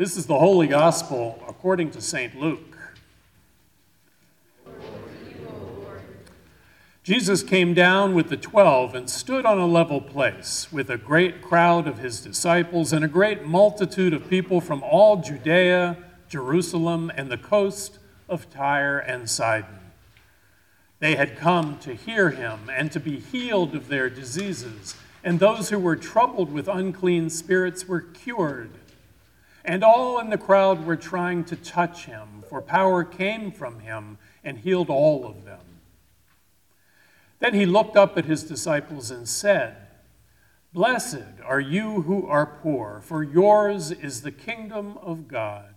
This is the Holy Gospel according to St. Luke. Jesus came down with the twelve and stood on a level place with a great crowd of his disciples and a great multitude of people from all Judea, Jerusalem, and the coast of Tyre and Sidon. They had come to hear him and to be healed of their diseases, and those who were troubled with unclean spirits were cured. And all in the crowd were trying to touch him, for power came from him and healed all of them. Then he looked up at his disciples and said, Blessed are you who are poor, for yours is the kingdom of God.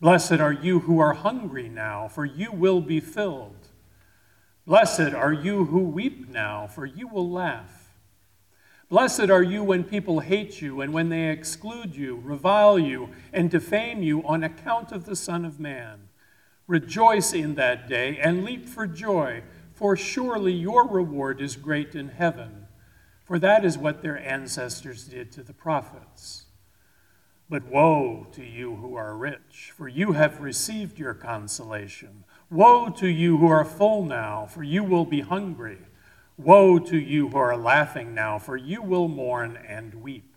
Blessed are you who are hungry now, for you will be filled. Blessed are you who weep now, for you will laugh. Blessed are you when people hate you and when they exclude you, revile you, and defame you on account of the Son of Man. Rejoice in that day and leap for joy for surely your reward is great in heaven, for that is what their ancestors did to the prophets. But woe to you who are rich, for you have received your consolation. Woe to you who are full now, for you will be hungry. Woe to you who are laughing now, for you will mourn and weep.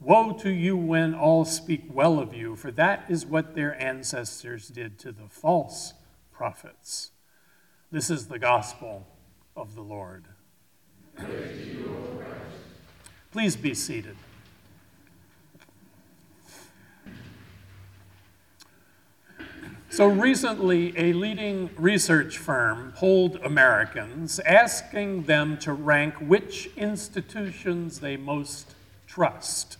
Woe to you when all speak well of you, for that is what their ancestors did to the false prophets. This is the gospel of the Lord. Please be seated. So recently, a leading research firm polled Americans, asking them to rank which institutions they most trust.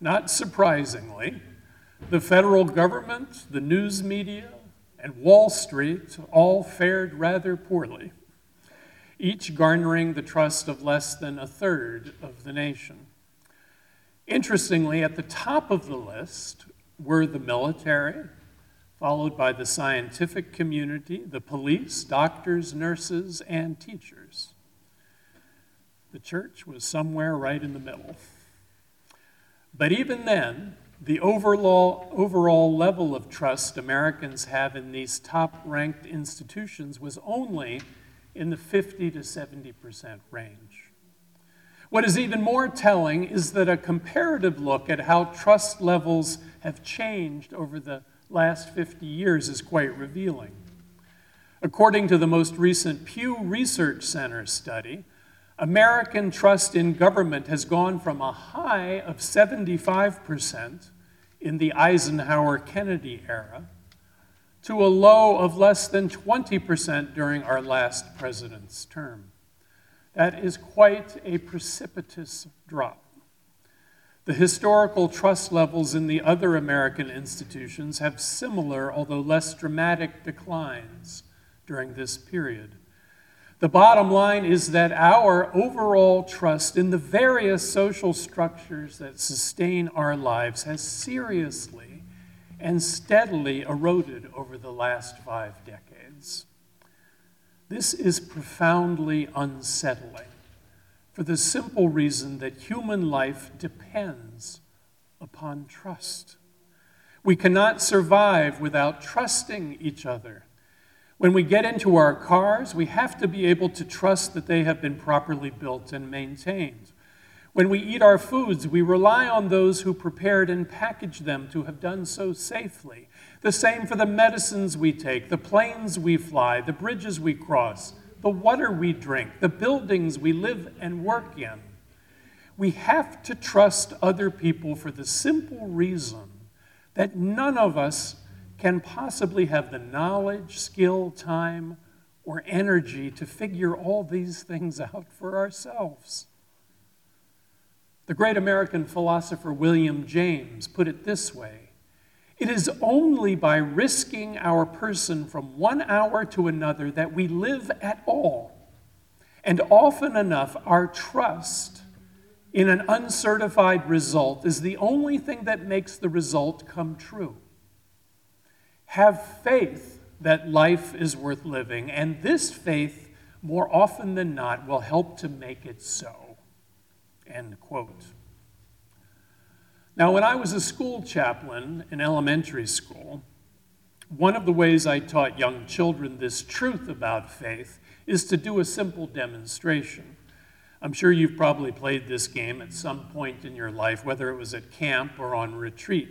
Not surprisingly, the federal government, the news media, and Wall Street all fared rather poorly, each garnering the trust of less than a third of the nation. Interestingly, at the top of the list were the military, followed by the scientific community, the police, doctors, nurses, and teachers. The church was somewhere right in the middle. But even then, the overall, overall level of trust Americans have in these top ranked institutions was only in the 50 to 70% range. What is even more telling is that a comparative look at how trust levels have changed over the last 50 years is quite revealing. According to the most recent Pew Research Center study, American trust in government has gone from a high of 75% in the Eisenhower Kennedy era to a low of less than 20% during our last president's term. That is quite a precipitous drop. The historical trust levels in the other American institutions have similar, although less dramatic, declines during this period. The bottom line is that our overall trust in the various social structures that sustain our lives has seriously and steadily eroded over the last five decades. This is profoundly unsettling for the simple reason that human life depends upon trust. We cannot survive without trusting each other when we get into our cars, we have to be able to trust that they have been properly built and maintained. When we eat our foods, we rely on those who prepared and packaged them to have done so safely. The same for the medicines we take, the planes we fly, the bridges we cross, the water we drink, the buildings we live and work in. We have to trust other people for the simple reason that none of us can possibly have the knowledge, skill, time, or energy to figure all these things out for ourselves. The great American philosopher William James put it this way It is only by risking our person from one hour to another that we live at all. And often enough, our trust in an uncertified result is the only thing that makes the result come true. Have faith that life is worth living, and this faith, more often than not, will help to make it so. End quote. Now, when I was a school chaplain in elementary school, one of the ways I taught young children this truth about faith is to do a simple demonstration. I'm sure you've probably played this game at some point in your life, whether it was at camp or on retreat.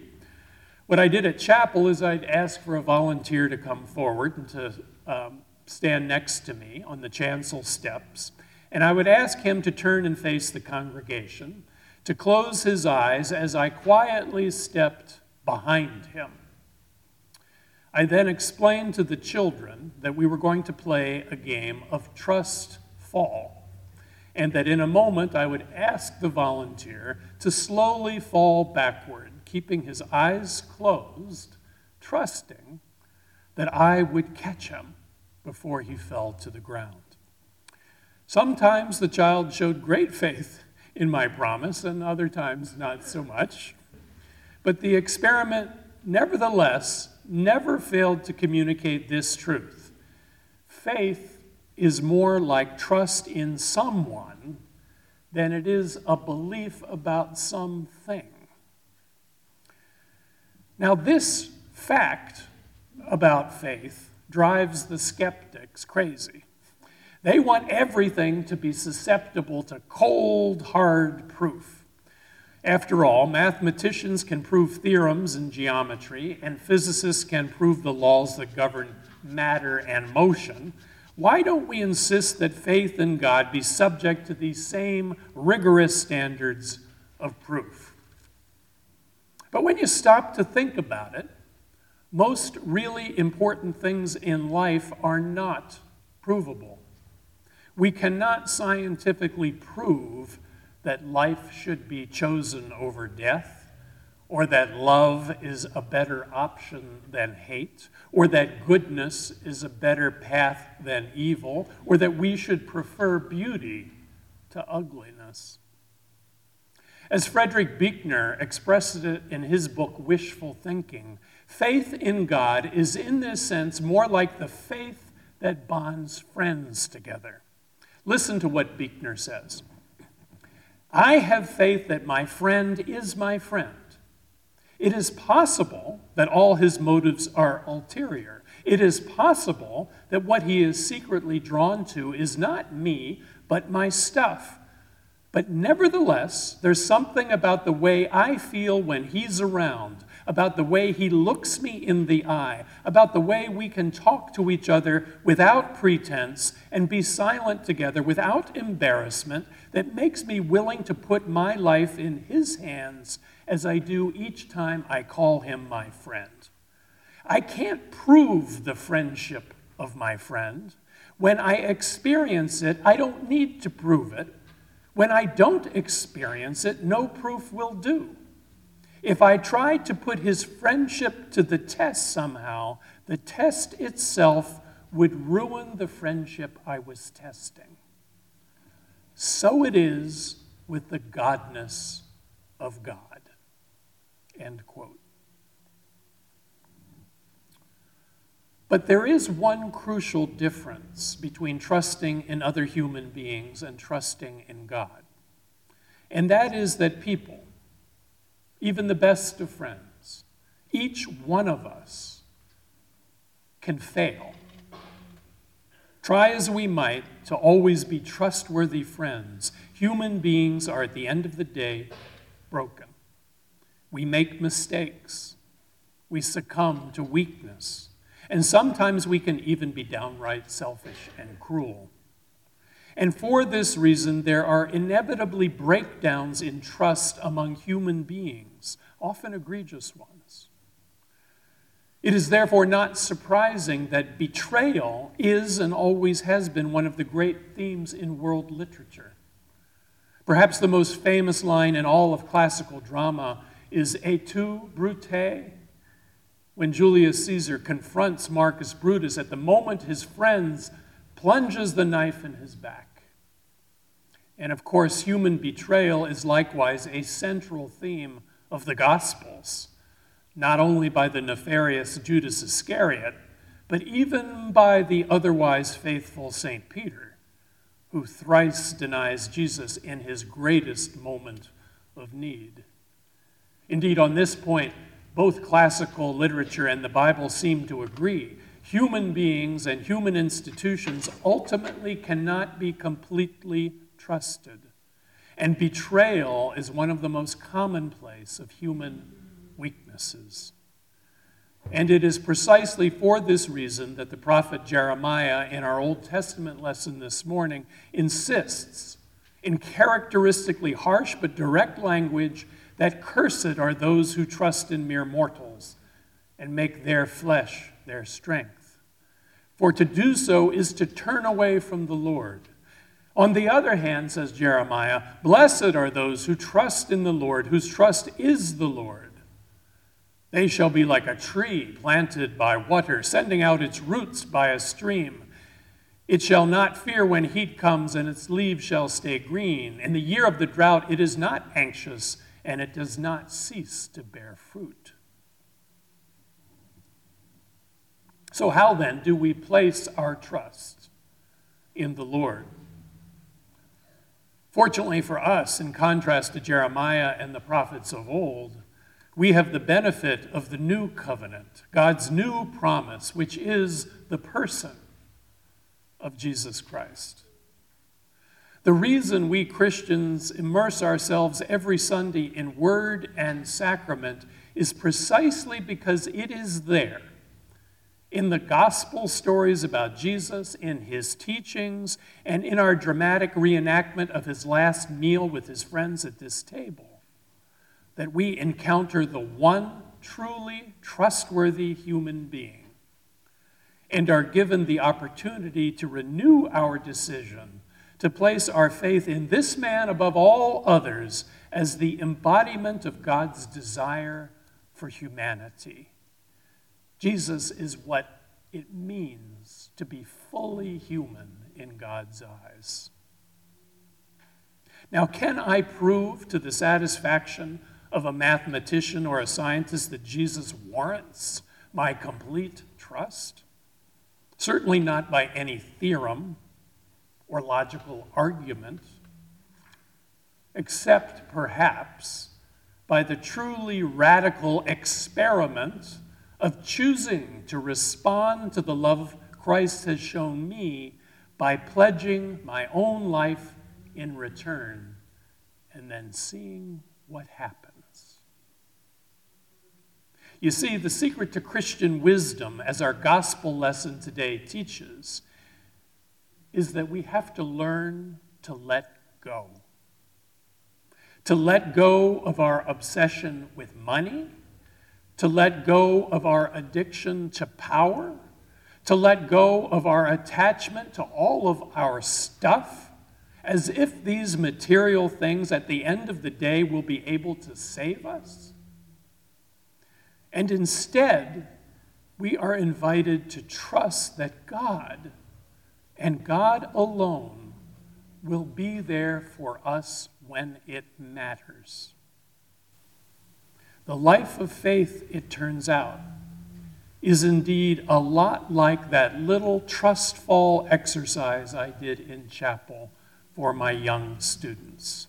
What I did at chapel is I'd ask for a volunteer to come forward and to um, stand next to me on the chancel steps, and I would ask him to turn and face the congregation, to close his eyes as I quietly stepped behind him. I then explained to the children that we were going to play a game of trust fall, and that in a moment I would ask the volunteer to slowly fall backward, keeping his eyes closed, trusting that I would catch him before he fell to the ground. Sometimes the child showed great faith in my promise, and other times not so much. But the experiment, nevertheless, never failed to communicate this truth faith is more like trust in someone than it is a belief about something. Now, this fact about faith drives the skeptics crazy. They want everything to be susceptible to cold, hard proof. After all, mathematicians can prove theorems in geometry, and physicists can prove the laws that govern matter and motion. Why don't we insist that faith in God be subject to these same rigorous standards of proof? But when you stop to think about it, most really important things in life are not provable. We cannot scientifically prove that life should be chosen over death, or that love is a better option than hate, or that goodness is a better path than evil, or that we should prefer beauty to ugliness. As Frederick Buechner expressed it in his book Wishful Thinking, faith in God is in this sense more like the faith that bonds friends together. Listen to what Buechner says. I have faith that my friend is my friend. It is possible that all his motives are ulterior. It is possible that what he is secretly drawn to is not me, but my stuff. But nevertheless, there's something about the way I feel when he's around about the way he looks me in the eye, about the way we can talk to each other without pretense and be silent together without embarrassment that makes me willing to put my life in his hands as I do each time I call him my friend. I can't prove the friendship of my friend. When I experience it, I don't need to prove it. When I don't experience it, no proof will do. If I tried to put his friendship to the test somehow, the test itself would ruin the friendship I was testing. So it is with the godness of God. End quote. But there is one crucial difference between trusting in other human beings and trusting in God. And that is that people, even the best of friends, each one of us can fail. Try as we might to always be trustworthy friends, human beings are at the end of the day broken. We make mistakes. We succumb to weakness. And sometimes we can even be downright selfish and cruel. And for this reason, there are inevitably breakdowns in trust among human beings, often egregious ones. It is therefore not surprising that betrayal is and always has been one of the great themes in world literature. Perhaps the most famous line in all of classical drama is Et tu, Brute? When Julius Caesar confronts Marcus Brutus at the moment his friends plunges the knife in his back. And of course, human betrayal is likewise a central theme of the Gospels, not only by the nefarious Judas Iscariot, but even by the otherwise faithful St. Peter, who thrice denies Jesus in his greatest moment of need. Indeed, on this point, both classical literature and the Bible seem to agree. Human beings and human institutions ultimately cannot be completely trusted. And betrayal is one of the most commonplace of human weaknesses. And it is precisely for this reason that the prophet Jeremiah, in our Old Testament lesson this morning, insists in characteristically harsh but direct language that cursed are those who trust in mere mortals and make their flesh their strength. For to do so is to turn away from the Lord. On the other hand, says Jeremiah, blessed are those who trust in the Lord, whose trust is the Lord. They shall be like a tree planted by water, sending out its roots by a stream. It shall not fear when heat comes, and its leaves shall stay green. In the year of the drought, it is not anxious, and it does not cease to bear fruit. So, how then do we place our trust in the Lord? Fortunately for us, in contrast to Jeremiah and the prophets of old, we have the benefit of the new covenant, God's new promise, which is the person of Jesus Christ. The reason we Christians immerse ourselves every Sunday in word and sacrament is precisely because it is there in the gospel stories about Jesus, in his teachings, and in our dramatic reenactment of his last meal with his friends at this table that we encounter the one truly trustworthy human being and are given the opportunity to renew our decision to place our faith in this man above all others as the embodiment of God's desire for humanity. Jesus is what it means to be fully human in God's eyes. Now, can I prove to the satisfaction of a mathematician or a scientist that Jesus warrants my complete trust? Certainly not by any theorem or logical argument, except perhaps by the truly radical experiment of choosing to respond to the love Christ has shown me by pledging my own life in return and then seeing what happens. You see, the secret to Christian wisdom, as our gospel lesson today teaches, is that we have to learn to let go. To let go of our obsession with money, to let go of our addiction to power, to let go of our attachment to all of our stuff, as if these material things at the end of the day will be able to save us. And instead, we are invited to trust that God and God alone will be there for us when it matters. The life of faith, it turns out, is indeed a lot like that little trust fall exercise I did in chapel for my young students.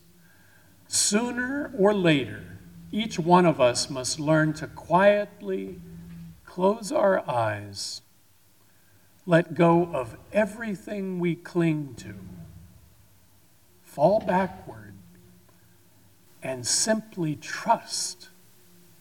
Sooner or later, each one of us must learn to quietly close our eyes, let go of everything we cling to, fall backward, and simply trust